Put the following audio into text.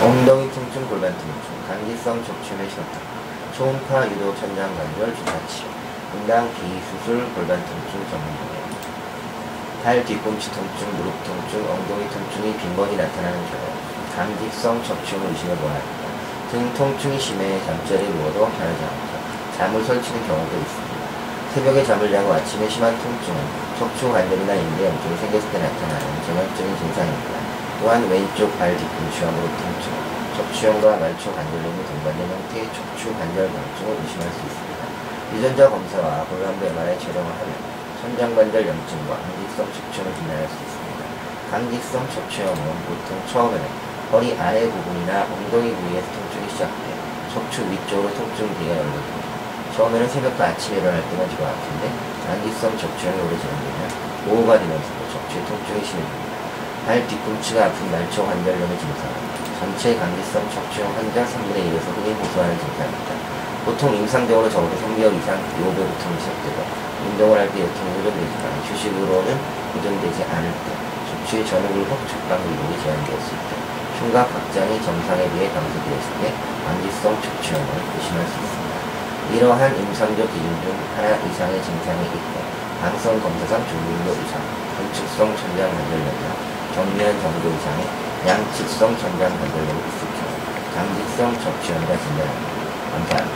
엉덩이 통증, 골반 통증, 감기성 척추의 현상, 초음파 유도 천장 관절 주사 치료, 분당 비수술 골반 통증 전문병원, 발 뒤꿈치 통증, 무릎 통증, 엉덩이 통증이 빈번히 나타나는 경우, 감기성 척추염을 의심해 보아야 합니다. 등 통증이 심해 잠자리에 누워도 편하지 않고 잠을 설치는 경우도 있습니다. 새벽에 잠을 자고 아침에 심한 통증은 척추 관절이나 인대 염증이 생겼을 때 나타나는 전형적인 증상입니다. 또한 왼쪽 발 뒤꿈치와 무릎 통증, 척추염과 말초 관절염이 동반된 형태의 척추 관절 염증을 의심할 수 있습니다. 유전자 검사와 골반부 MRI 촬영을 하면 천장관절 염증과 강직성 척추염을 진단할 수 있습니다. 강직성 척추염은 보통 처음에는 허리 아래 부분이나 엉덩이 부위에서 통증이 시작돼 척추 위쪽으로 통증 뒤가 연결됩니다. 처음에는 새벽과 아침에 일어날 때만 지와 같은데 단기성 척추염이 오래 진행되면 오후가 되면서도 척추의 통증이 심해집니다. 발 뒤꿈치가 아픈 말초 관절염의 증상은 전체 감기성 척추염 환자 3분의 1에서 흔히 호소하는 증상입니다. 보통 임상적으로 적어도 3개월 이상 요배 고통이 시작되고 운동을 할 때 요통이 호전되지만 휴식으로는 호전되지 않을 때 척추의 전후불 척방 이동이 제한되었을 때 흉곽 확장이 정상에 비해 감소되었을 때 감기성 척추염을 의심할 수 있습니다. 이러한 임상적 기준 중 하나 이상의 증상이 있고 방성 검사상 중등도 이상, 건축성 천장 관절염이 나 경미한 정도 이상의 양측성 관절염이 있을 경우 강직성 척추염이라 진단합니다. 감사합니다.